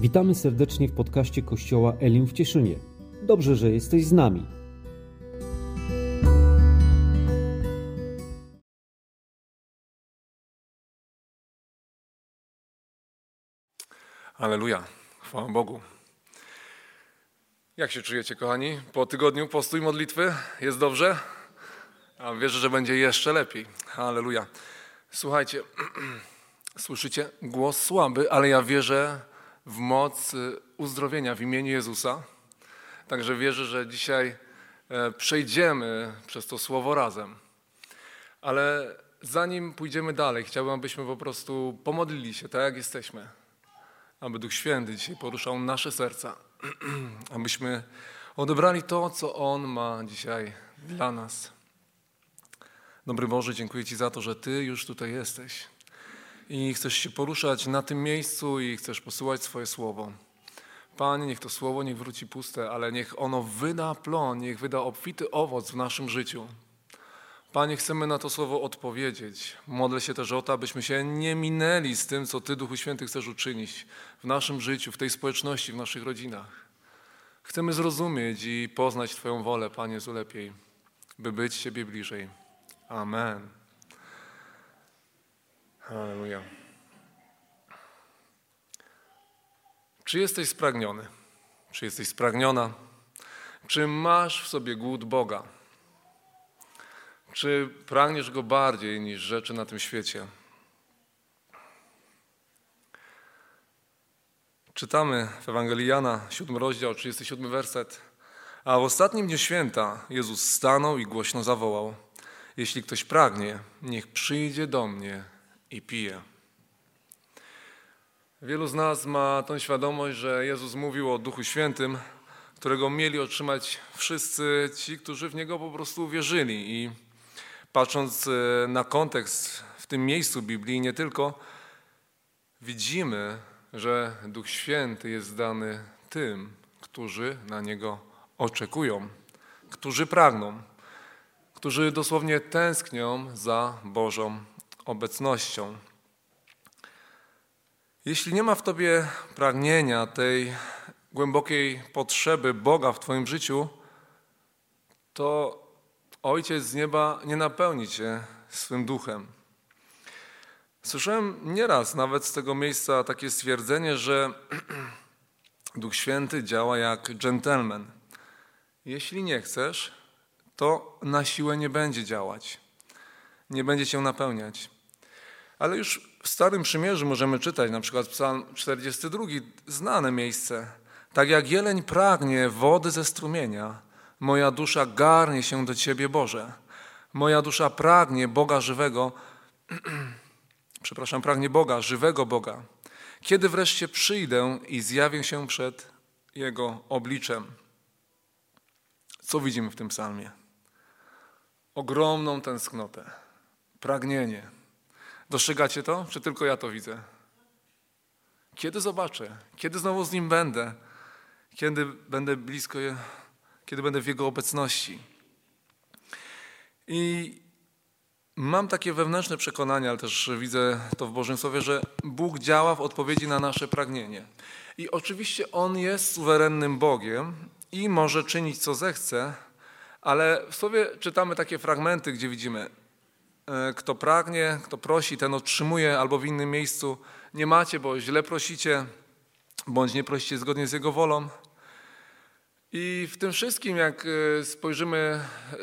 Witamy serdecznie w podcaście Kościoła Elim w Cieszynie. Dobrze, że jesteś z nami. Aleluja. Chwała Bogu. Jak się czujecie, kochani? Po tygodniu postu i modlitwy? Jest dobrze? A wierzę, że będzie jeszcze lepiej. Aleluja. Słuchajcie, słyszycie głos słaby, ale ja wierzę w moc y, uzdrowienia w imieniu Jezusa. Także wierzę, że dzisiaj e, przejdziemy przez to słowo razem. Ale zanim pójdziemy dalej, chciałbym, abyśmy po prostu pomodlili się tak, jak jesteśmy. Aby Duch Święty dzisiaj poruszał nasze serca. Abyśmy odebrali to, co On ma dzisiaj dla nas. Dobry Boże, dziękuję Ci za to, że Ty już tutaj jesteś i chcesz się poruszać na tym miejscu i chcesz posyłać swoje słowo. Panie, niech to słowo nie wróci puste, ale niech ono wyda plon, niech wyda obfity owoc w naszym życiu. Panie, chcemy na to słowo odpowiedzieć. Modlę się też o to, abyśmy się nie minęli z tym, co Ty, Duchu Święty, chcesz uczynić w naszym życiu, w tej społeczności, w naszych rodzinach. Chcemy zrozumieć i poznać Twoją wolę, Panie, Jezu, lepiej, by być Ciebie bliżej. Amen. Halleluja. Czy jesteś spragniony? Czy jesteś spragniona? Czy masz w sobie głód Boga? Czy pragniesz Go bardziej niż rzeczy na tym świecie? Czytamy w Ewangelii Jana, 7 rozdział, 37 werset. A w ostatnim dniu święta Jezus stanął i głośno zawołał: Jeśli ktoś pragnie, niech przyjdzie do mnie i pije. Wielu z nas ma tą świadomość, że Jezus mówił o Duchu Świętym, którego mieli otrzymać wszyscy ci, którzy w Niego po prostu uwierzyli. I patrząc e, na kontekst w tym miejscu Biblii, nie tylko, widzimy, że Duch Święty jest dany tym, którzy na Niego oczekują, którzy pragną, którzy dosłownie tęsknią za Bożą obecnością. Jeśli nie ma w Tobie pragnienia tej głębokiej potrzeby Boga w Twoim życiu, to Ojciec z nieba nie napełni Cię swym duchem. Słyszałem nieraz nawet z tego miejsca takie stwierdzenie, że Duch Święty działa jak dżentelmen. Jeśli nie chcesz, to na siłę nie będzie działać, nie będzie cię napełniać. Ale już w Starym Przymierzu możemy czytać, na przykład Psalm 42, znane miejsce. Tak jak jeleń pragnie wody ze strumienia, moja dusza garnie się do Ciebie, Boże. Moja dusza pragnie Boga żywego, przepraszam, pragnie Boga, żywego Boga. Kiedy wreszcie przyjdę i zjawię się przed Jego obliczem. Co widzimy w tym psalmie? Ogromną tęsknotę, pragnienie, Dostrzegacie to? Czy tylko ja to widzę? Kiedy zobaczę? Kiedy znowu z Nim będę? Kiedy będę blisko, kiedy będę w Jego obecności? I mam takie wewnętrzne przekonanie, ale też widzę to w Bożym Słowie, że Bóg działa w odpowiedzi na nasze pragnienie. I oczywiście On jest suwerennym Bogiem i może czynić co zechce, ale w Słowie czytamy takie fragmenty, gdzie widzimy, kto pragnie, kto prosi, ten otrzymuje, albo w innym miejscu nie macie, bo źle prosicie, bądź nie prosicie zgodnie z Jego wolą. I w tym wszystkim, jak e, spojrzymy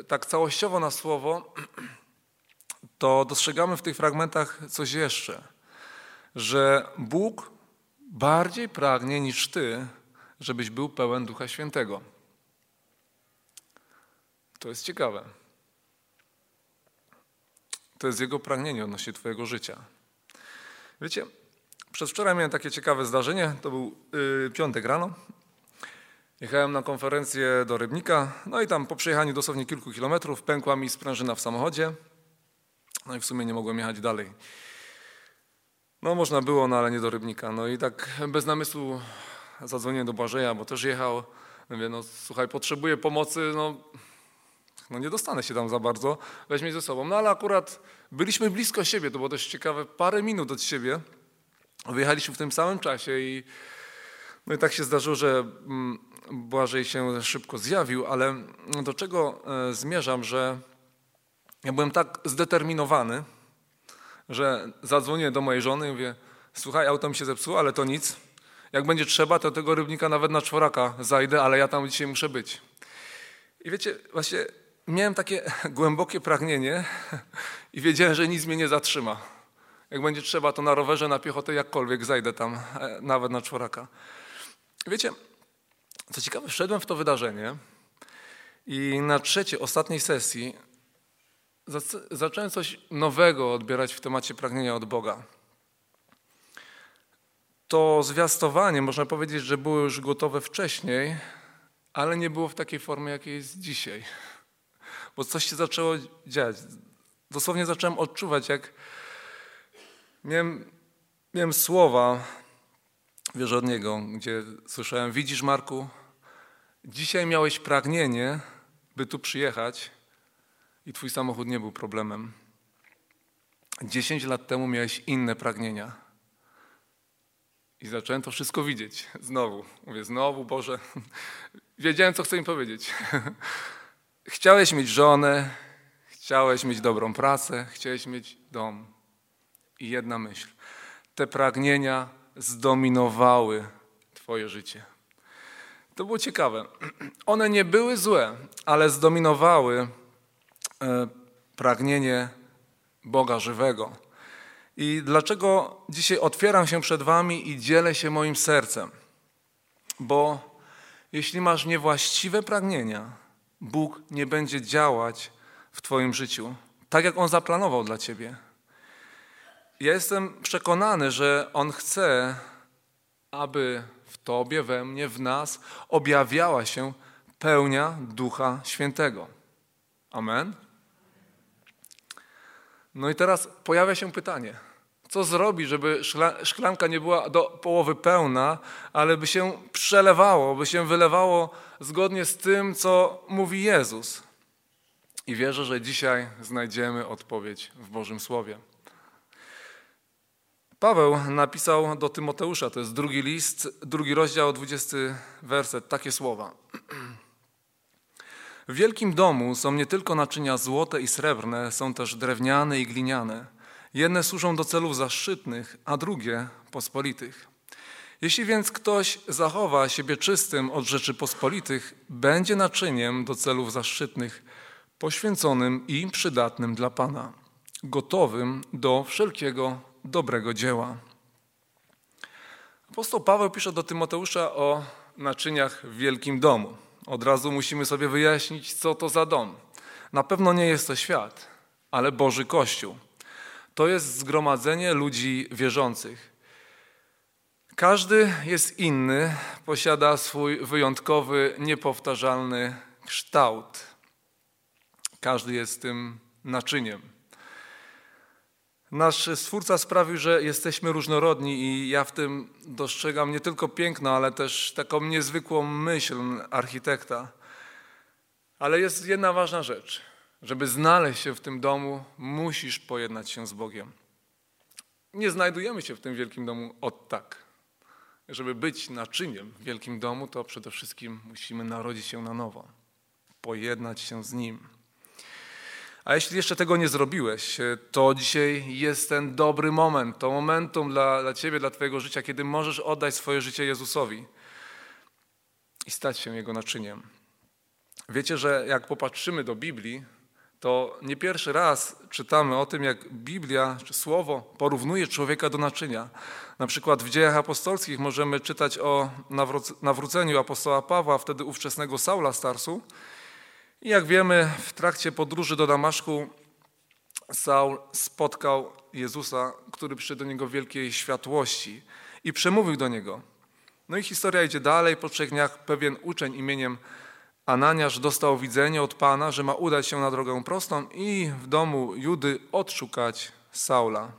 tak całościowo na słowo, to dostrzegamy w tych fragmentach coś jeszcze, że Bóg bardziej pragnie niż Ty, żebyś był pełen Ducha Świętego. To jest ciekawe. To jest Jego pragnienie odnośnie Twojego życia. Wiecie, przez wczoraj miałem takie ciekawe zdarzenie. To był yy, piątek rano. Jechałem na konferencję do Rybnika, no i tam po przejechaniu dosłownie kilku kilometrów pękła mi sprężyna w samochodzie. No i w sumie nie mogłem jechać dalej. No można było, no ale nie do Rybnika. No i tak bez namysłu zadzwoniłem do Błażeja, bo też jechał. Mówię, no słuchaj, potrzebuję pomocy, no no nie dostanę się tam za bardzo, weź mnie ze sobą. No ale akurat byliśmy blisko siebie, to było dość ciekawe, parę minut od siebie. Wyjechaliśmy w tym samym czasie i No i tak się zdarzyło, że mm, Błażej się szybko zjawił, ale do czego e, zmierzam, że ja byłem tak zdeterminowany, że zadzwonię do mojej żony i mówię, słuchaj, auto mi się zepsuło, ale to nic. Jak będzie trzeba, to tego rybnika nawet na czworaka zajdę, ale ja tam dzisiaj muszę być. I wiecie, właśnie miałem takie głębokie pragnienie i wiedziałem, że nic mnie nie zatrzyma. Jak będzie trzeba, to na rowerze, na piechotę, jakkolwiek zajdę tam, e, nawet na czworaka. Wiecie, co ciekawe, wszedłem w to wydarzenie i na trzeciej, ostatniej sesji zacząłem coś nowego odbierać w temacie pragnienia od Boga. To zwiastowanie, można powiedzieć, że było już gotowe wcześniej, ale nie było w takiej formie, jakiej jest dzisiaj. Bo coś się zaczęło dziać. Dosłownie zacząłem odczuwać, jak miałem, miałem słowa, wiesz od niego, gdzie słyszałem, widzisz Marku, dzisiaj miałeś pragnienie, by tu przyjechać i twój samochód nie był problemem. Dziesięć lat temu miałeś inne pragnienia. I zacząłem to wszystko widzieć. Znowu. Mówię, znowu, Boże. Wiedziałem, co chce mi powiedzieć. Chciałeś mieć żonę, chciałeś mieć dobrą pracę, chciałeś mieć dom. I jedna myśl. Te pragnienia zdominowały Twoje życie. To było ciekawe. One nie były złe, ale zdominowały e, pragnienie Boga żywego. I dlaczego dzisiaj otwieram się przed Wami i dzielę się moim sercem? Bo jeśli masz niewłaściwe pragnienia, Bóg nie będzie działać w Twoim życiu tak, jak On zaplanował dla Ciebie. Ja jestem przekonany, że On chce, aby w Tobie, we mnie, w nas objawiała się pełnia Ducha Świętego. Amen. No i teraz pojawia się pytanie. Co zrobić, żeby szklanka nie była do połowy pełna, ale by się przelewało, by się wylewało zgodnie z tym, co mówi Jezus? I wierzę, że dzisiaj znajdziemy odpowiedź w Bożym Słowie. Paweł napisał do Tymoteusza, to jest drugi list, drugi rozdział, dwudziesty werset, takie słowa. W wielkim domu są nie tylko naczynia złote i srebrne, są też drewniane i gliniane. Jedne służą do celów zaszczytnych, a drugie pospolitych. Jeśli więc ktoś zachowa siebie czystym od rzeczy pospolitych, będzie naczyniem do celów zaszczytnych, poświęconym i przydatnym dla Pana, gotowym do wszelkiego dobrego dzieła. Apostoł Paweł pisze do Tymoteusza o naczyniach w wielkim domu. Od razu musimy sobie wyjaśnić, co to za dom. Na pewno nie jest to świat, ale Boży Kościół. To jest zgromadzenie ludzi wierzących. Każdy jest inny, posiada swój wyjątkowy, niepowtarzalny kształt. Każdy jest tym naczyniem. Nasz Stwórca sprawił, że jesteśmy różnorodni i ja w tym dostrzegam nie tylko piękno, ale też taką niezwykłą myśl architekta. Ale jest jedna ważna rzecz. Żeby znaleźć się w tym domu, musisz pojednać się z Bogiem. Nie znajdujemy się w tym wielkim domu od tak. Żeby być naczyniem w wielkim domu, to przede wszystkim musimy narodzić się na nowo, pojednać się z Nim. A jeśli jeszcze tego nie zrobiłeś, to dzisiaj jest ten dobry moment, to momentum dla, dla Ciebie, dla Twojego życia, kiedy możesz oddać swoje życie Jezusowi i stać się Jego naczyniem. Wiecie, że jak popatrzymy do Biblii, to nie pierwszy raz czytamy o tym, jak Biblia czy Słowo porównuje człowieka do naczynia. Na przykład w dziejach apostolskich możemy czytać o nawróceniu apostoła Pawła, wtedy ówczesnego Saula Starsu, i jak wiemy, w trakcie podróży do Damaszku Saul spotkał Jezusa, który przyszedł do niego w wielkiej światłości i przemówił do niego. No i historia idzie dalej. Po trzech dniach pewien uczeń imieniem Ananiasz dostał widzenie od Pana, że ma udać się na drogę prostą i w domu Judy odszukać Saula.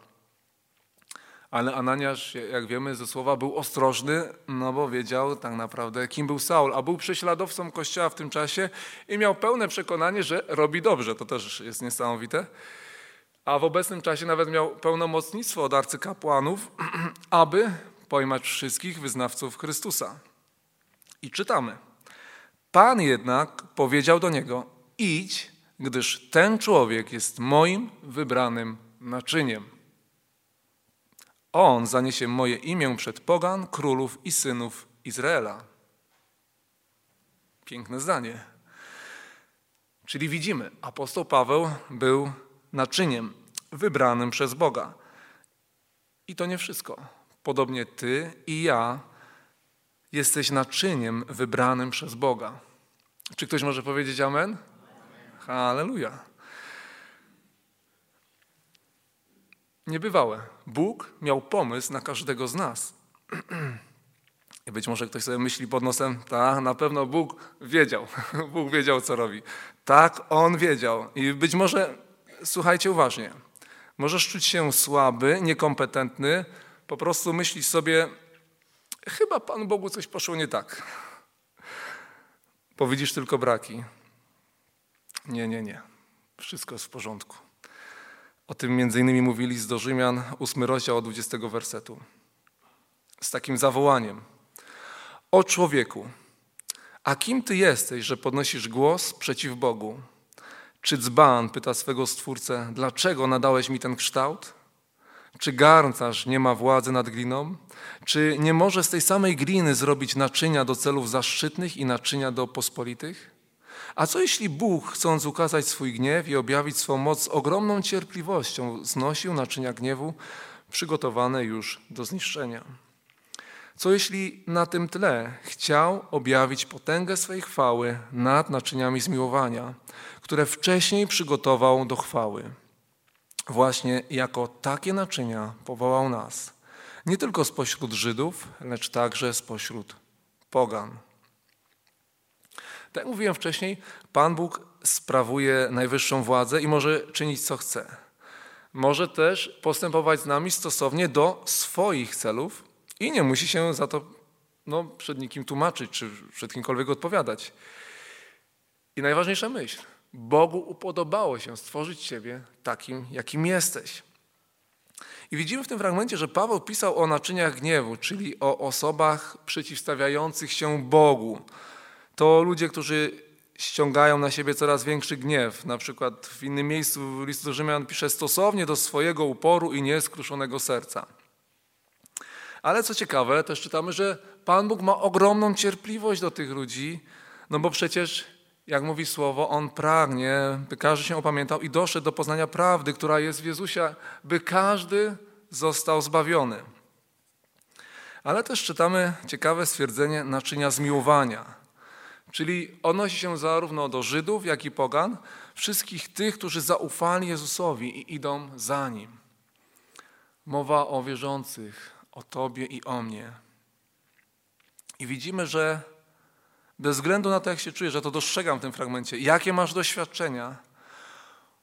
Ale Ananiasz, jak wiemy ze słowa, był ostrożny, no bo wiedział tak naprawdę, kim był Saul, a był prześladowcą Kościoła w tym czasie i miał pełne przekonanie, że robi dobrze. To też jest niesamowite. A w obecnym czasie nawet miał pełnomocnictwo od arcykapłanów, aby pojmać wszystkich wyznawców Chrystusa. I czytamy. Pan jednak powiedział do niego: Idź, gdyż ten człowiek jest moim wybranym naczyniem. On zaniesie moje imię przed pogan, królów i synów Izraela. Piękne zdanie. Czyli widzimy, apostoł Paweł był naczyniem wybranym przez Boga. I to nie wszystko. Podobnie ty i ja jesteś naczyniem wybranym przez Boga. Czy ktoś może powiedzieć amen? Halleluja. Niebywałe. Bóg miał pomysł na każdego z nas. I być może ktoś sobie myśli pod nosem, tak, na pewno Bóg wiedział. Bóg wiedział, co robi. Tak, On wiedział. I być może, słuchajcie uważnie, możesz czuć się słaby, niekompetentny, po prostu myślisz sobie, chyba Panu Bogu coś poszło nie tak. Bo widzisz tylko braki. Nie, nie, nie. Wszystko jest w porządku. O tym między innymi mówi list do Rzymian, ósmy rozdział od 20 wersetu. Z takim zawołaniem. O człowieku, a kim ty jesteś, że podnosisz głos przeciw Bogu? Czy dzban pyta swego stwórcę, dlaczego nadałeś mi ten kształt? Czy garncarz nie ma władzy nad gliną? Czy nie może z tej samej gliny zrobić naczynia do celów zaszczytnych i naczynia do pospolitych? A co jeśli Bóg, chcąc ukazać swój gniew i objawić swą moc z ogromną cierpliwością, znosił naczynia gniewu przygotowane już do zniszczenia? Co jeśli na tym tle chciał objawić potęgę swej chwały nad naczyniami zmiłowania, które wcześniej przygotował do chwały? Właśnie jako takie naczynia powołał nas, nie tylko spośród Żydów, lecz także spośród pogan. Tak jak mówiłem wcześniej, Pan Bóg sprawuje najwyższą władzę i może czynić co chce. Może też postępować z nami stosownie do swoich celów i nie musi się za to no, przed nikim tłumaczyć czy przed kimkolwiek odpowiadać. I najważniejsza myśl. Bogu upodobało się stworzyć Ciebie takim, jakim jesteś. I widzimy w tym fragmencie, że Paweł pisał o naczyniach gniewu, czyli o osobach przeciwstawiających się Bogu, to ludzie, którzy ściągają na siebie coraz większy gniew. Na przykład w innym miejscu listu do Rzymian pisze stosownie do swojego uporu i nieskruszonego serca. Ale co ciekawe, też czytamy, że Pan Bóg ma ogromną cierpliwość do tych ludzi, no bo przecież, jak mówi słowo, On pragnie, by każdy się opamiętał i doszedł do poznania prawdy, która jest w Jezusie, by każdy został zbawiony. Ale też czytamy ciekawe stwierdzenie naczynia zmiłowania. Czyli odnosi się zarówno do Żydów, jak i pogan, wszystkich tych, którzy zaufali Jezusowi i idą za Nim. Mowa o wierzących, o Tobie i o mnie. I widzimy, że bez względu na to, jak się czujesz, że to dostrzegam w tym fragmencie, jakie masz doświadczenia,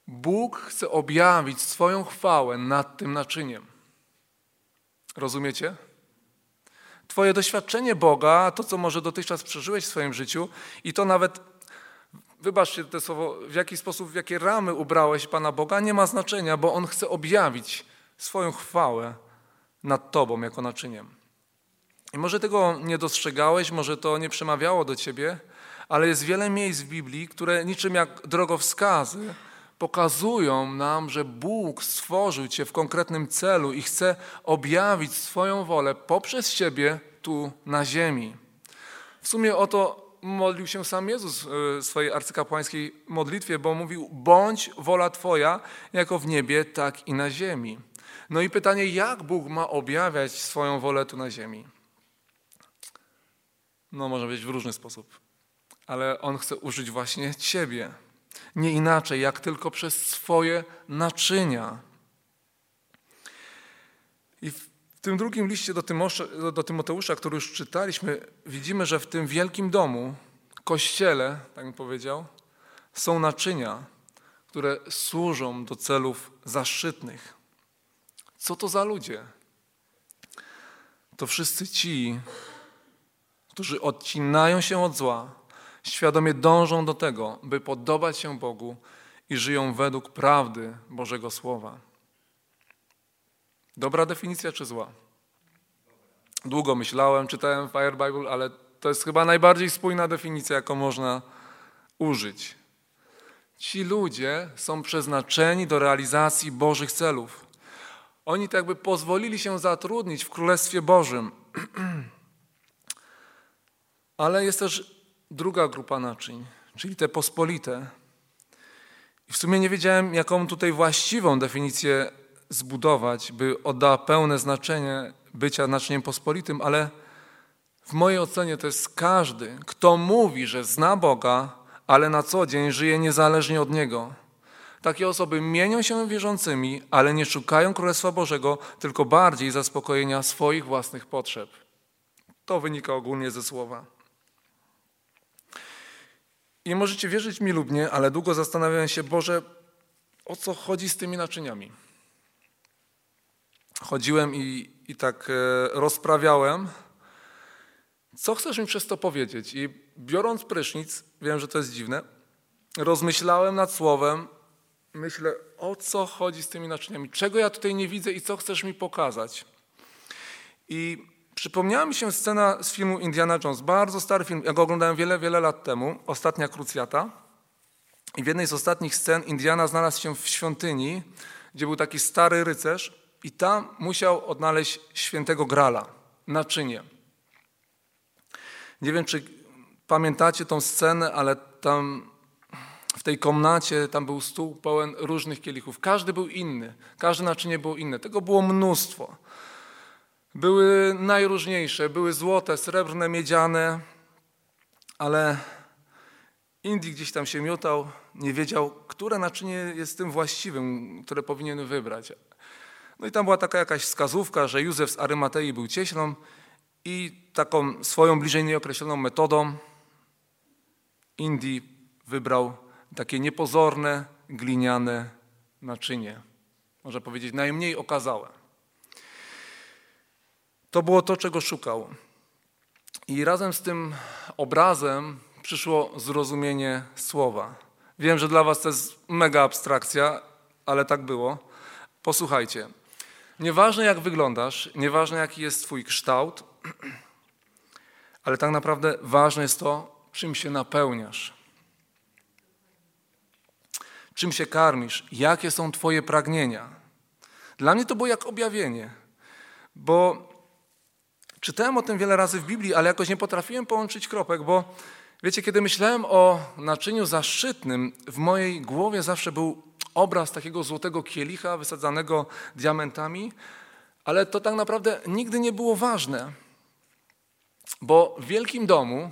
Bóg chce objawić swoją chwałę nad tym naczyniem. Rozumiecie? Twoje doświadczenie Boga, to co może dotychczas przeżyłeś w swoim życiu i to nawet, wybaczcie to słowo, w jaki sposób, w jakie ramy ubrałeś Pana Boga, nie ma znaczenia, bo On chce objawić swoją chwałę nad Tobą jako naczyniem. I może tego nie dostrzegałeś, może to nie przemawiało do Ciebie, ale jest wiele miejsc w Biblii, które niczym jak drogowskazy pokazują nam, że Bóg stworzył Cię w konkretnym celu i chce objawić swoją wolę poprzez Ciebie tu na ziemi. W sumie o to modlił się sam Jezus w swojej arcykapłańskiej modlitwie, bo mówił: Bądź wola Twoja, jako w niebie, tak i na ziemi. No i pytanie, jak Bóg ma objawiać swoją wolę tu na ziemi? No, może być w różny sposób, ale On chce użyć właśnie Ciebie. Nie inaczej, jak tylko przez swoje naczynia. I w tym drugim liście do, Tymosza, do Tymoteusza, który już czytaliśmy, widzimy, że w tym wielkim domu, kościele, tak bym powiedział, są naczynia, które służą do celów zaszczytnych. Co to za ludzie? To wszyscy ci, którzy odcinają się od zła, świadomie dążą do tego, by podobać się Bogu i żyją według prawdy Bożego Słowa. Dobra definicja czy zła? Długo myślałem, czytałem Fire Bible, ale to jest chyba najbardziej spójna definicja, jaką można użyć. Ci ludzie są przeznaczeni do realizacji Bożych celów. Oni tak jakby pozwolili się zatrudnić w Królestwie Bożym. Ale jest też druga grupa naczyń, czyli te pospolite. I w sumie nie wiedziałem, jaką tutaj właściwą definicję zbudować, by oddała pełne znaczenie bycia naczyniem pospolitym, ale w mojej ocenie to jest każdy, kto mówi, że zna Boga, ale na co dzień żyje niezależnie od Niego. Takie osoby mienią się wierzącymi, ale nie szukają Królestwa Bożego, tylko bardziej zaspokojenia swoich własnych potrzeb. To wynika ogólnie ze słowa. I możecie wierzyć mi lub nie, ale długo zastanawiałem się, Boże, o co chodzi z tymi naczyniami. Chodziłem i, i tak e, rozprawiałem, co chcesz mi przez to powiedzieć. I biorąc prysznic, wiem, że to jest dziwne, rozmyślałem nad słowem, myślę, o co chodzi z tymi naczyniami, czego ja tutaj nie widzę i co chcesz mi pokazać. I Przypomniała mi się scena z filmu Indiana Jones, bardzo stary film, ja go oglądałem wiele, wiele lat temu, Ostatnia Krucjata. I w jednej z ostatnich scen Indiana znalazł się w świątyni, gdzie był taki stary rycerz i tam musiał odnaleźć świętego Grala, naczynie. Nie wiem, czy pamiętacie tą scenę, ale tam w tej komnacie tam był stół pełen różnych kielichów. Każdy był inny, każde naczynie było inne. Tego było mnóstwo. Były najróżniejsze, były złote, srebrne, miedziane, ale Indy gdzieś tam się miotał, nie wiedział, które naczynie jest tym właściwym, które powinien wybrać. No i tam była taka jakaś wskazówka, że Józef z Arymatei był cieślą i taką swoją bliżej nieokreśloną metodą Indy wybrał takie niepozorne, gliniane naczynie. Można powiedzieć najmniej okazałe. To było to, czego szukał. I razem z tym obrazem przyszło zrozumienie słowa. Wiem, że dla Was to jest mega abstrakcja, ale tak było. Posłuchajcie. Nieważne jak wyglądasz, nieważne jaki jest Twój kształt, ale tak naprawdę ważne jest to, czym się napełniasz. Czym się karmisz, jakie są Twoje pragnienia. Dla mnie to było jak objawienie, bo Czytałem o tym wiele razy w Biblii, ale jakoś nie potrafiłem połączyć kropek, bo wiecie, kiedy myślałem o naczyniu zaszczytnym, w mojej głowie zawsze był obraz takiego złotego kielicha wysadzanego diamentami, ale to tak naprawdę nigdy nie było ważne, bo w wielkim domu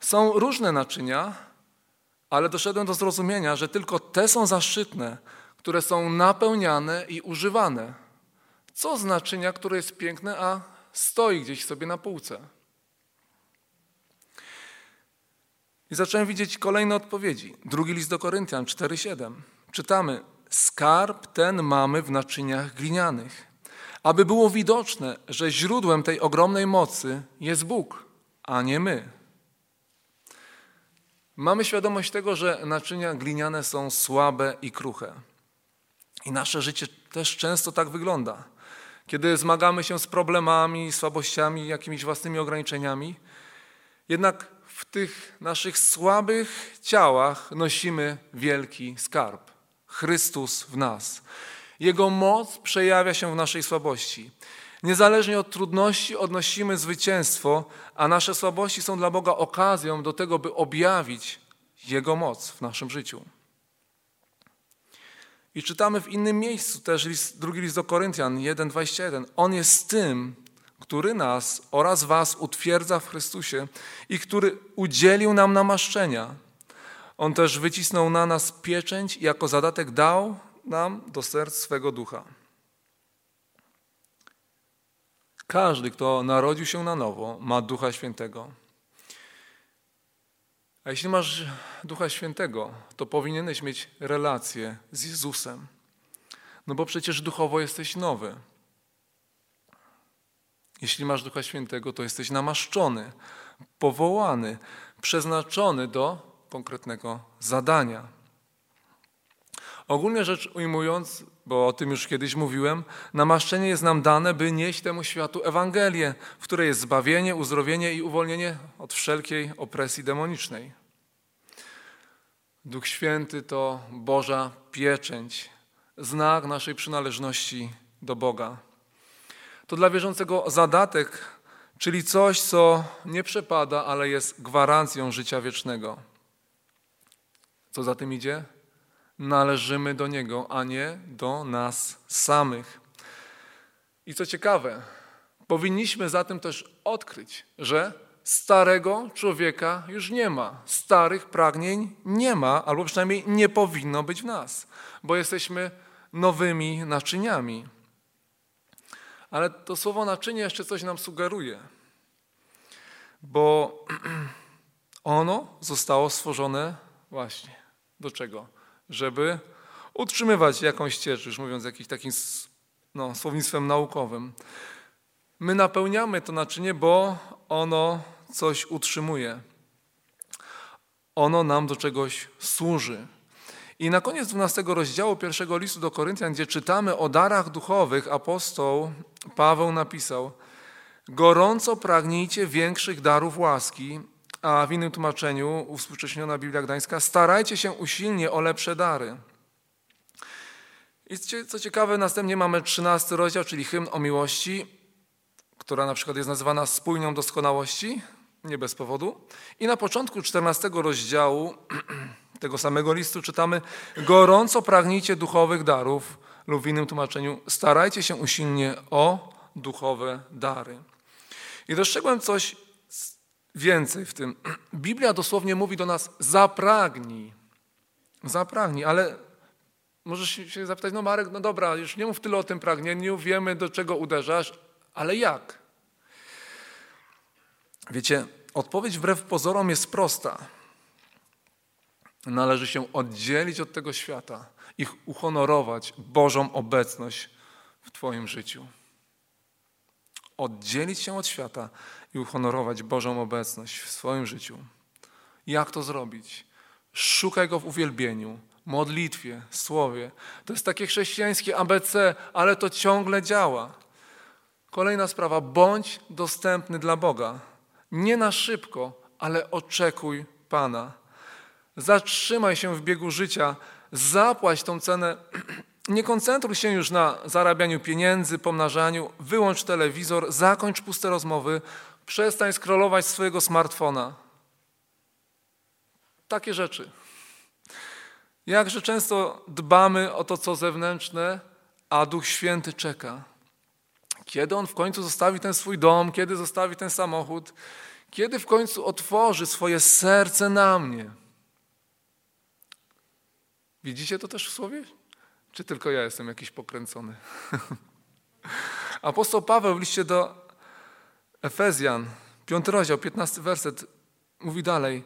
są różne naczynia, ale doszedłem do zrozumienia, że tylko te są zaszczytne, które są napełniane i używane. Co z naczynia, które jest piękne, a stoi gdzieś sobie na półce. I zacząłem widzieć kolejne odpowiedzi. Drugi list do Koryntian 4:7. Czytamy: Skarb ten mamy w naczyniach glinianych, aby było widoczne, że źródłem tej ogromnej mocy jest Bóg, a nie my. Mamy świadomość tego, że naczynia gliniane są słabe i kruche. I nasze życie też często tak wygląda kiedy zmagamy się z problemami, słabościami, jakimiś własnymi ograniczeniami. Jednak w tych naszych słabych ciałach nosimy wielki skarb Chrystus w nas. Jego moc przejawia się w naszej słabości. Niezależnie od trudności odnosimy zwycięstwo, a nasze słabości są dla Boga okazją do tego, by objawić Jego moc w naszym życiu. I czytamy w innym miejscu też list, drugi list do Koryntian 1,21. On jest tym, który nas oraz was utwierdza w Chrystusie i który udzielił nam namaszczenia. On też wycisnął na nas pieczęć i jako zadatek dał nam do serc swego ducha. Każdy, kto narodził się na nowo, ma Ducha Świętego. A jeśli masz Ducha Świętego, to powinieneś mieć relację z Jezusem. No bo przecież duchowo jesteś nowy. Jeśli masz Ducha Świętego, to jesteś namaszczony, powołany, przeznaczony do konkretnego zadania. Ogólnie rzecz ujmując, bo o tym już kiedyś mówiłem, namaszczenie jest nam dane, by nieść temu światu Ewangelię, w której jest zbawienie, uzdrowienie i uwolnienie od wszelkiej opresji demonicznej. Duch Święty to Boża pieczęć, znak naszej przynależności do Boga. To dla wierzącego zadatek, czyli coś, co nie przepada, ale jest gwarancją życia wiecznego. Co za tym idzie? Należymy do Niego, a nie do nas samych. I co ciekawe, powinniśmy zatem też odkryć, że starego człowieka już nie ma. Starych pragnień nie ma, albo przynajmniej nie powinno być w nas, bo jesteśmy nowymi naczyniami. Ale to słowo naczynie jeszcze coś nam sugeruje, bo ono zostało stworzone właśnie do czego? Żeby utrzymywać jakąś ścieżkę, już mówiąc jakimś takim no, słownictwem naukowym. My napełniamy to naczynie, bo ono coś utrzymuje. Ono nam do czegoś służy. I na koniec 12 rozdziału pierwszego listu do Koryntian, gdzie czytamy o darach duchowych, apostoł Paweł napisał: Gorąco pragnijcie większych darów łaski, a w innym tłumaczeniu, uwspółcześniona Biblia Gdańska, starajcie się usilnie o lepsze dary. I co ciekawe, następnie mamy 13 rozdział, czyli hymn o miłości, która na przykład jest nazywana spójnią doskonałości, nie bez powodu. I na początku 14 rozdziału tego samego listu czytamy: Gorąco pragnijcie duchowych darów, lub w innym tłumaczeniu, starajcie się usilnie o duchowe dary. I dostrzegłem coś więcej w tym. Biblia dosłownie mówi do nas: zapragnij. Zapragnij, ale możesz się zapytać, no Marek, no dobra, już nie mów tyle o tym pragnieniu, wiemy do czego uderzasz, ale jak? Wiecie, odpowiedź wbrew pozorom jest prosta. Należy się oddzielić od tego świata, ich uhonorować Bożą obecność w Twoim życiu. Oddzielić się od świata i uhonorować Bożą obecność w swoim życiu. Jak to zrobić? Szukaj Go w uwielbieniu, modlitwie, słowie. To jest takie chrześcijańskie ABC, ale to ciągle działa. Kolejna sprawa, bądź dostępny dla Boga. Nie na szybko, ale oczekuj Pana. Zatrzymaj się w biegu życia, zapłać tą cenę. Nie koncentruj się już na zarabianiu pieniędzy, pomnażaniu. Wyłącz telewizor, zakończ puste rozmowy, przestań scrollować swojego smartfona. Takie rzeczy. Jakże często dbamy o to, co zewnętrzne, a Duch Święty czeka. Kiedy On w końcu zostawi ten swój dom, kiedy zostawi ten samochód, kiedy w końcu otworzy swoje serce na mnie. Widzicie to też w słowie? Czy tylko ja jestem jakiś pokręcony? Apostoł Paweł w liście do Efezjan, 5 rozdział, 15 werset, mówi dalej: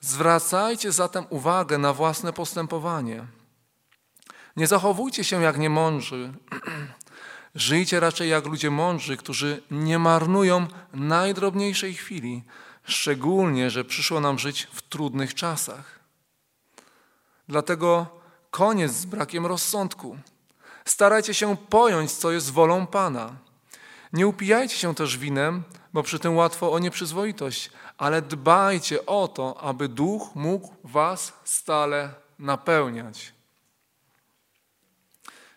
Zwracajcie zatem uwagę na własne postępowanie. Nie zachowujcie się jak niemądrzy. Żyjcie raczej jak ludzie mądrzy, którzy nie marnują najdrobniejszej chwili, szczególnie, że przyszło nam żyć w trudnych czasach. Dlatego koniec z brakiem rozsądku. Starajcie się pojąć, co jest wolą Pana. Nie upijajcie się też winem, bo przy tym łatwo o nieprzyzwoitość, ale dbajcie o to, aby duch mógł was stale napełniać.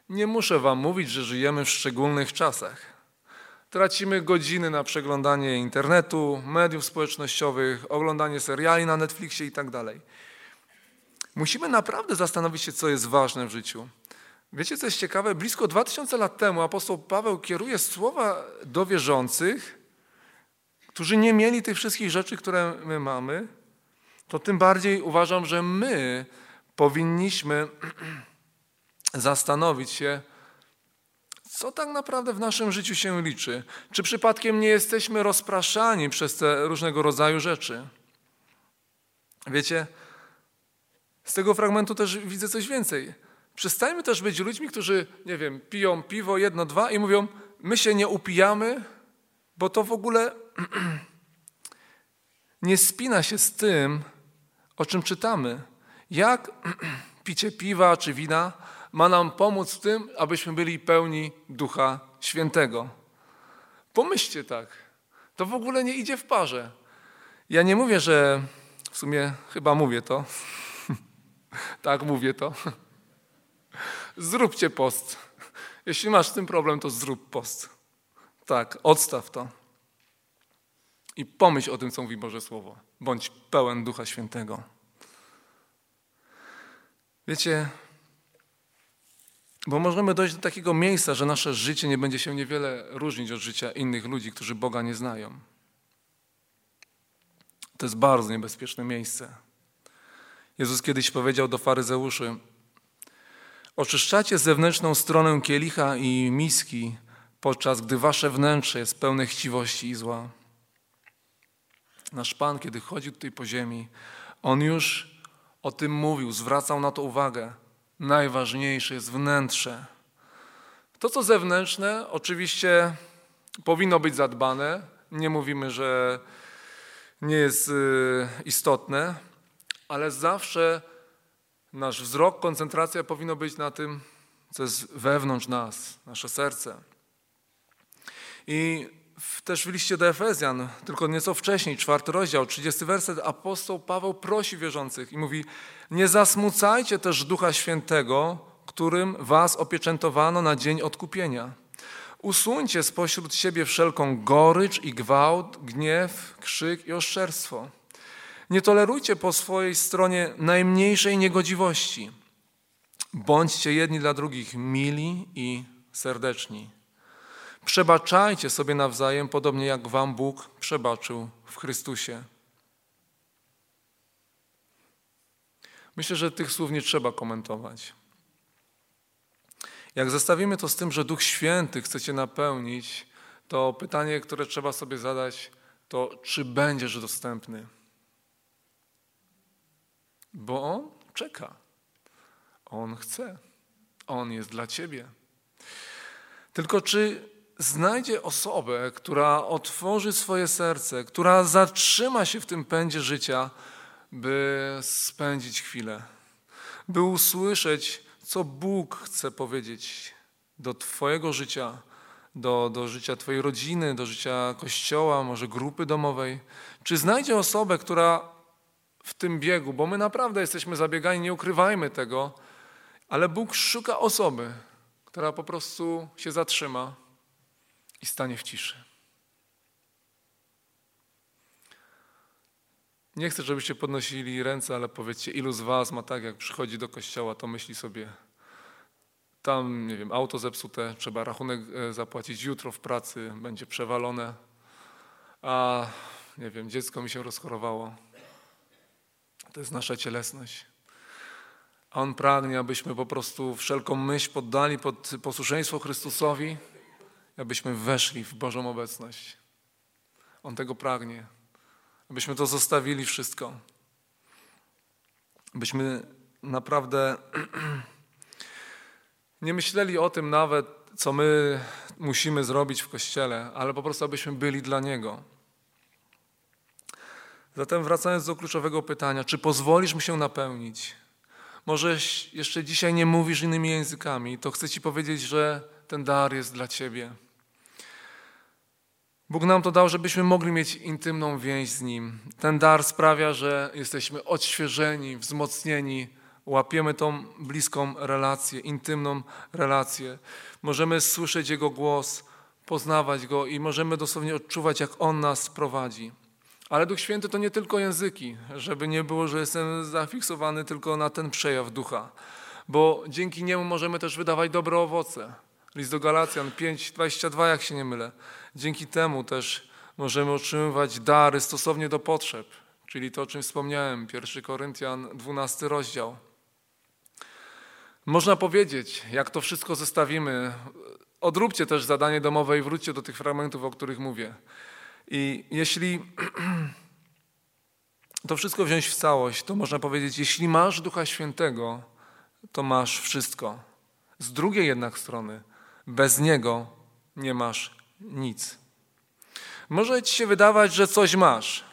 Nie muszę wam mówić, że żyjemy w szczególnych czasach. Tracimy godziny na przeglądanie internetu, mediów społecznościowych, oglądanie seriali na Netflixie itd. Tak Musimy naprawdę zastanowić się, co jest ważne w życiu. Wiecie, co jest ciekawe? Blisko 2000 lat temu apostoł Paweł kieruje słowa do wierzących, którzy nie mieli tych wszystkich rzeczy, które my mamy. To tym bardziej uważam, że my powinniśmy zastanowić się, co tak naprawdę w naszym życiu się liczy. Czy przypadkiem nie jesteśmy rozpraszani przez te różnego rodzaju rzeczy? Wiecie, z tego fragmentu też widzę coś więcej. Przestańmy też być ludźmi, którzy, nie wiem, piją piwo jedno, dwa i mówią, my się nie upijamy, bo to w ogóle nie spina się z tym, o czym czytamy. Jak picie piwa czy wina ma nam pomóc w tym, abyśmy byli pełni Ducha Świętego. Pomyślcie tak. To w ogóle nie idzie w parze. Ja nie mówię, że w sumie chyba mówię to. tak, mówię to. Zróbcie post. Jeśli masz z tym problem, to zrób post. Tak, odstaw to. I pomyśl o tym, co mówi Boże Słowo. Bądź pełen Ducha Świętego. Wiecie, bo możemy dojść do takiego miejsca, że nasze życie nie będzie się niewiele różnić od życia innych ludzi, którzy Boga nie znają. To jest bardzo niebezpieczne miejsce. Jezus kiedyś powiedział do faryzeuszy: Oczyszczacie zewnętrzną stronę kielicha i miski, podczas gdy wasze wnętrze jest pełne chciwości i zła. Nasz Pan, kiedy chodził tutaj po ziemi, On już o tym mówił, zwracał na to uwagę. Najważniejsze jest wnętrze. To, co zewnętrzne, oczywiście powinno być zadbane. Nie mówimy, że nie jest y, istotne, ale zawsze nasz wzrok, koncentracja powinno być na tym, co jest wewnątrz nas, nasze serce. I też w liście do Efezjan, tylko nieco wcześniej, czwarty rozdział, 30 werset, apostoł Paweł prosi wierzących i mówi: Nie zasmucajcie też Ducha Świętego, którym was opieczętowano na dzień odkupienia. Usuńcie spośród siebie wszelką gorycz i gwałt, gniew, krzyk i oszczerstwo. Nie tolerujcie po swojej stronie najmniejszej niegodziwości. Bądźcie jedni dla drugich mili i serdeczni. Przebaczajcie sobie nawzajem, podobnie jak Wam Bóg przebaczył w Chrystusie. Myślę, że tych słów nie trzeba komentować. Jak zestawimy to z tym, że Duch Święty chce Cię napełnić, to pytanie, które trzeba sobie zadać, to czy będziesz dostępny? Bo On czeka. On chce. On jest dla Ciebie. Tylko czy znajdzie osobę, która otworzy swoje serce, która zatrzyma się w tym pędzie życia, by spędzić chwilę, by usłyszeć, co Bóg chce powiedzieć do Twojego życia, do, do życia Twojej rodziny, do życia kościoła, może grupy domowej. Czy znajdzie osobę, która w tym biegu, bo my naprawdę jesteśmy zabiegani, nie ukrywajmy tego, ale Bóg szuka osoby, która po prostu się zatrzyma i stanie w ciszy. Nie chcę, żebyście podnosili ręce, ale powiedzcie, ilu z was ma tak, jak przychodzi do kościoła, to myśli sobie, tam, nie wiem, auto zepsute, trzeba rachunek e, zapłacić jutro w pracy, będzie przewalone, a nie wiem, dziecko mi się rozchorowało. To jest nasza cielesność. A On pragnie, abyśmy po prostu wszelką myśl poddali pod posłuszeństwo Chrystusowi, abyśmy weszli w Bożą obecność. On tego pragnie, abyśmy to zostawili wszystko, abyśmy naprawdę nie myśleli o tym nawet, co my musimy zrobić w Kościele, ale po prostu abyśmy byli dla Niego. Zatem wracając do kluczowego pytania, czy pozwolisz mi się napełnić? Może jeszcze dzisiaj nie mówisz innymi językami, to chcę Ci powiedzieć, że ten dar jest dla Ciebie. Bóg nam to dał, żebyśmy mogli mieć intymną więź z Nim. Ten dar sprawia, że jesteśmy odświeżeni, wzmocnieni, łapiemy tą bliską relację, intymną relację. Możemy słyszeć Jego głos, poznawać Go i możemy dosłownie odczuwać, jak On nas prowadzi. Ale Duch Święty to nie tylko języki, żeby nie było, że jestem zafiksowany tylko na ten przejaw ducha, bo dzięki niemu możemy też wydawać dobre owoce. List do Galacjan 5:22, jak się nie mylę. Dzięki temu też możemy otrzymywać dary stosownie do potrzeb, czyli to, o czym wspomniałem, 1 Koryntian 12 rozdział. Można powiedzieć, jak to wszystko zestawimy, odróbcie też zadanie domowe i wróćcie do tych fragmentów, o których mówię. I jeśli to wszystko wziąć w całość, to można powiedzieć, jeśli masz Ducha Świętego, to masz wszystko. Z drugiej jednak strony, bez Niego nie masz nic. Może ci się wydawać, że coś masz,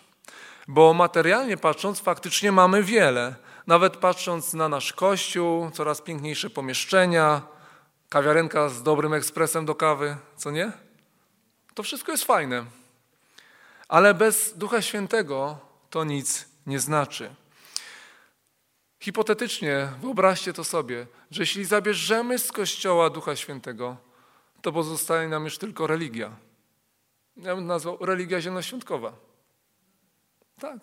bo materialnie patrząc, faktycznie mamy wiele. Nawet patrząc na nasz kościół, coraz piękniejsze pomieszczenia, kawiarenka z dobrym ekspresem do kawy, co nie? To wszystko jest fajne. Ale bez Ducha Świętego to nic nie znaczy. Hipotetycznie wyobraźcie to sobie, że jeśli zabierzemy z Kościoła Ducha Świętego, to pozostaje nam już tylko religia. Ja bym nazwał religia zielonoświątkowa. Tak.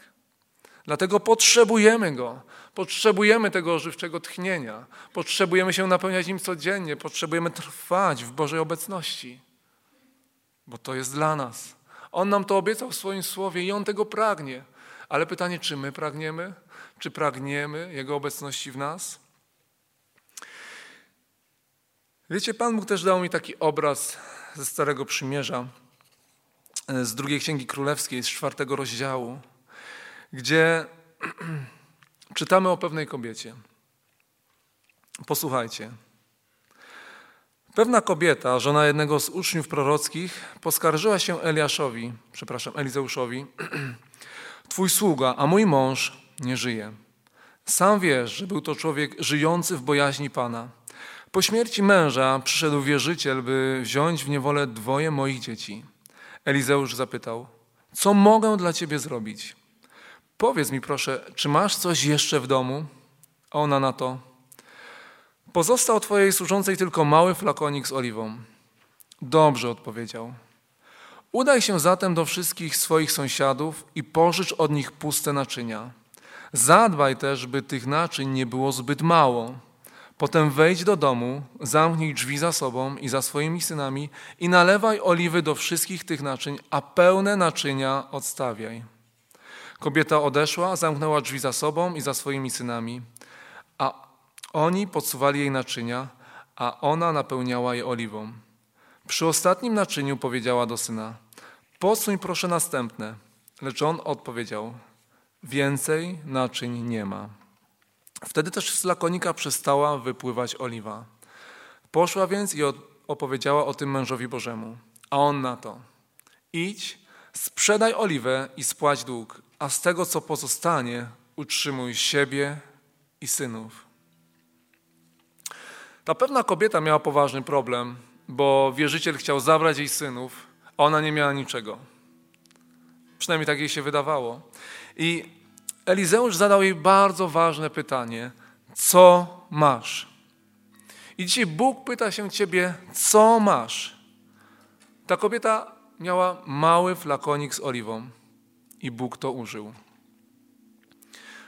Dlatego potrzebujemy Go. Potrzebujemy tego żywczego tchnienia. Potrzebujemy się napełniać Nim codziennie. Potrzebujemy trwać w Bożej obecności. Bo to jest dla nas. On nam to obiecał w swoim słowie i On tego pragnie. Ale pytanie, czy my pragniemy? Czy pragniemy Jego obecności w nas? Wiecie, Pan Bóg też dał mi taki obraz ze Starego Przymierza, e, z drugiej Księgi Królewskiej, z czwartego rozdziału, gdzie czytamy o pewnej kobiecie. Posłuchajcie. Pewna kobieta, żona jednego z uczniów prorockich, poskarżyła się Eliaszowi, przepraszam, Elizeuszowi, Twój sługa, a mój mąż nie żyje. Sam wiesz, że był to człowiek żyjący w bojaźni Pana. Po śmierci męża przyszedł wierzyciel, by wziąć w niewolę dwoje moich dzieci. Elizeusz zapytał, co mogę dla ciebie zrobić? Powiedz mi proszę, czy masz coś jeszcze w domu? Ona na to, pozostał twojej służącej tylko mały flakonik z oliwą. Dobrze odpowiedział. Udaj się zatem do wszystkich swoich sąsiadów i pożycz od nich puste naczynia. Zadbaj też, by tych naczyń nie było zbyt mało. Potem wejdź do domu, zamknij drzwi za sobą i za swoimi synami i nalewaj oliwy do wszystkich tych naczyń, a pełne naczynia odstawiaj. Kobieta odeszła, zamknęła drzwi za sobą i za swoimi synami, a oni podsuwali jej naczynia, a ona napełniała je oliwą. Przy ostatnim naczyniu powiedziała do syna: Posuń proszę następne. Lecz on odpowiedział: Więcej naczyń nie ma. Wtedy też z lakonika przestała wypływać oliwa. Poszła więc i opowiedziała o tym mężowi Bożemu. A on na to: Idź, sprzedaj oliwę i spłać dług, a z tego, co pozostanie, utrzymuj siebie i synów. Ta pewna kobieta miała poważny problem, bo wierzyciel chciał zabrać jej synów, a ona nie miała niczego. Przynajmniej tak jej się wydawało. I Elizeusz zadał jej bardzo ważne pytanie: Co masz? I dzisiaj Bóg pyta się ciebie: Co masz? Ta kobieta miała mały flakonik z oliwą i Bóg to użył.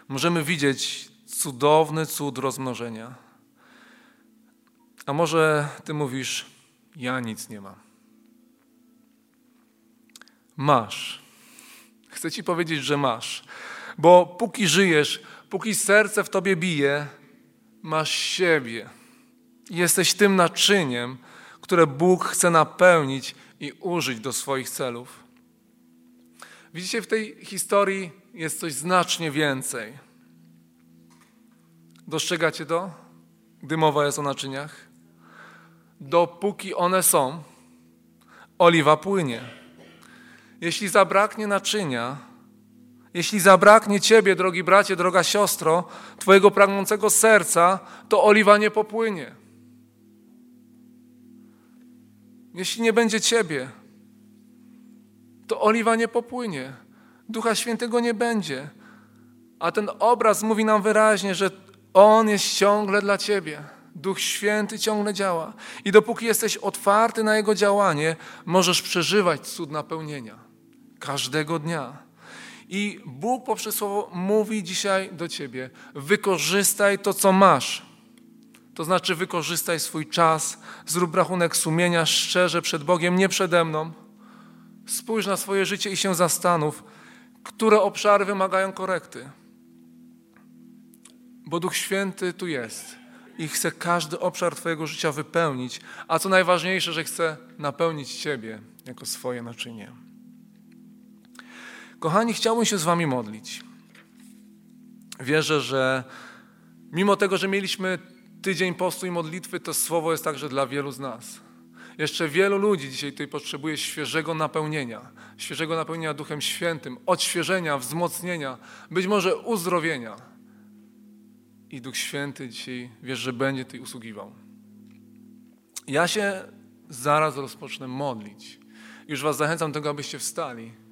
Możemy widzieć cudowny cud rozmnożenia. A może ty mówisz: Ja nic nie mam. Masz. Chcę ci powiedzieć, że masz. Bo póki żyjesz, póki serce w tobie bije, masz siebie. Jesteś tym naczyniem, które Bóg chce napełnić i użyć do swoich celów. Widzicie, w tej historii jest coś znacznie więcej. Dostrzegacie to, gdy mowa jest o naczyniach? Dopóki one są, oliwa płynie. Jeśli zabraknie naczynia, jeśli zabraknie Ciebie, drogi bracie, droga siostro, Twojego pragnącego serca, to oliwa nie popłynie. Jeśli nie będzie Ciebie, to oliwa nie popłynie. Ducha Świętego nie będzie. A ten obraz mówi nam wyraźnie, że On jest ciągle dla Ciebie. Duch Święty ciągle działa. I dopóki jesteś otwarty na Jego działanie, możesz przeżywać cud napełnienia. Każdego dnia. I Bóg poprzez słowo mówi dzisiaj do ciebie: wykorzystaj to, co masz. To znaczy, wykorzystaj swój czas, zrób rachunek sumienia szczerze przed Bogiem, nie przede mną. Spójrz na swoje życie i się zastanów, które obszary wymagają korekty. Bo Duch Święty tu jest i chce każdy obszar Twojego życia wypełnić, a co najważniejsze, że chce napełnić Ciebie jako swoje naczynie. Kochani, chciałbym się z Wami modlić. Wierzę, że mimo tego, że mieliśmy tydzień postu i modlitwy, to słowo jest także dla wielu z nas. Jeszcze wielu ludzi dzisiaj tutaj potrzebuje świeżego napełnienia, świeżego napełnienia Duchem Świętym, odświeżenia, wzmocnienia, być może uzdrowienia. i Duch Święty dzisiaj wiesz, że będzie Ty usługiwał. Ja się zaraz rozpocznę modlić. Już Was zachęcam do tego, abyście wstali,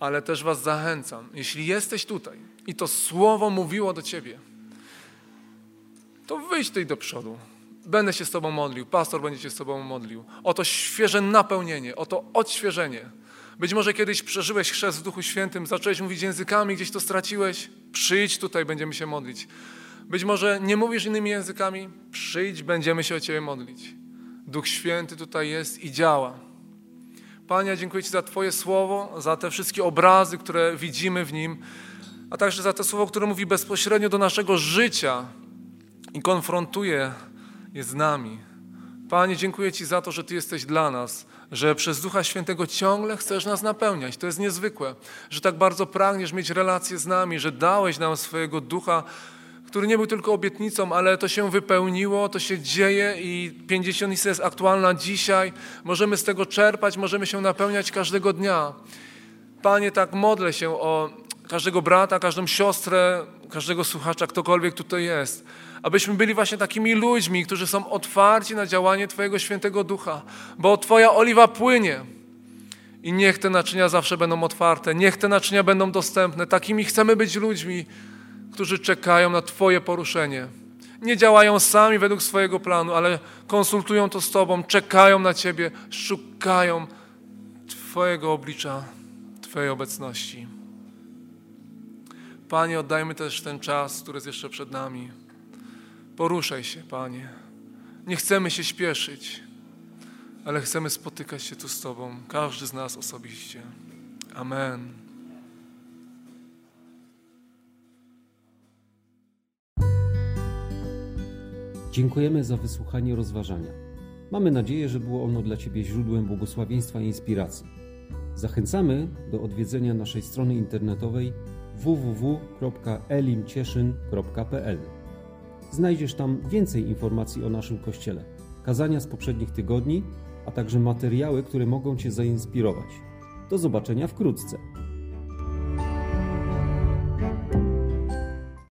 ale też Was zachęcam, jeśli jesteś tutaj i to słowo mówiło do Ciebie, to wyjdź tutaj do przodu. Będę się z Tobą modlił, pastor będzie się z Tobą modlił. O to świeże napełnienie, o to odświeżenie. Być może kiedyś przeżyłeś chrzest w Duchu Świętym, zacząłeś mówić językami, gdzieś to straciłeś. Przyjdź tutaj, będziemy się modlić. Być może nie mówisz innymi językami, przyjdź, będziemy się o Ciebie modlić. Duch Święty tutaj jest i działa. Panie, dziękuję Ci za Twoje słowo, za te wszystkie obrazy, które widzimy w nim, a także za to słowo, które mówi bezpośrednio do naszego życia i konfrontuje je z nami. Panie, dziękuję Ci za to, że Ty jesteś dla nas, że przez Ducha Świętego ciągle chcesz nas napełniać. To jest niezwykłe, że tak bardzo pragniesz mieć relacje z nami, że dałeś nam swojego Ducha, który nie był tylko obietnicą, ale to się wypełniło, to się dzieje i pięćdziesiątnica jest aktualna dzisiaj. Możemy z tego czerpać, możemy się napełniać każdego dnia. Panie, tak modlę się o każdego brata, każdą siostrę, każdego słuchacza, ktokolwiek tutaj jest. Abyśmy byli właśnie takimi ludźmi, którzy są otwarci na działanie Twojego świętego ducha, bo Twoja oliwa płynie. I niech te naczynia zawsze będą otwarte, niech te naczynia będą dostępne. Takimi chcemy być ludźmi, którzy czekają na Twoje poruszenie. Nie działają sami według swojego planu, ale konsultują to z Tobą, czekają na Ciebie, szukają Twojego oblicza, Twojej obecności. Panie, oddajmy też ten czas, który jest jeszcze przed nami. Poruszaj się, Panie. Nie chcemy się śpieszyć, ale chcemy spotykać się tu z Tobą, każdy z nas osobiście. Amen. Dziękujemy za wysłuchanie rozważania. Mamy nadzieję, że było ono dla Ciebie źródłem błogosławieństwa i inspiracji. Zachęcamy do odwiedzenia naszej strony internetowej www.elimcieszyn.pl. Znajdziesz tam więcej informacji o naszym kościele, kazania z poprzednich tygodni, a także materiały, które mogą Cię zainspirować. Do zobaczenia wkrótce.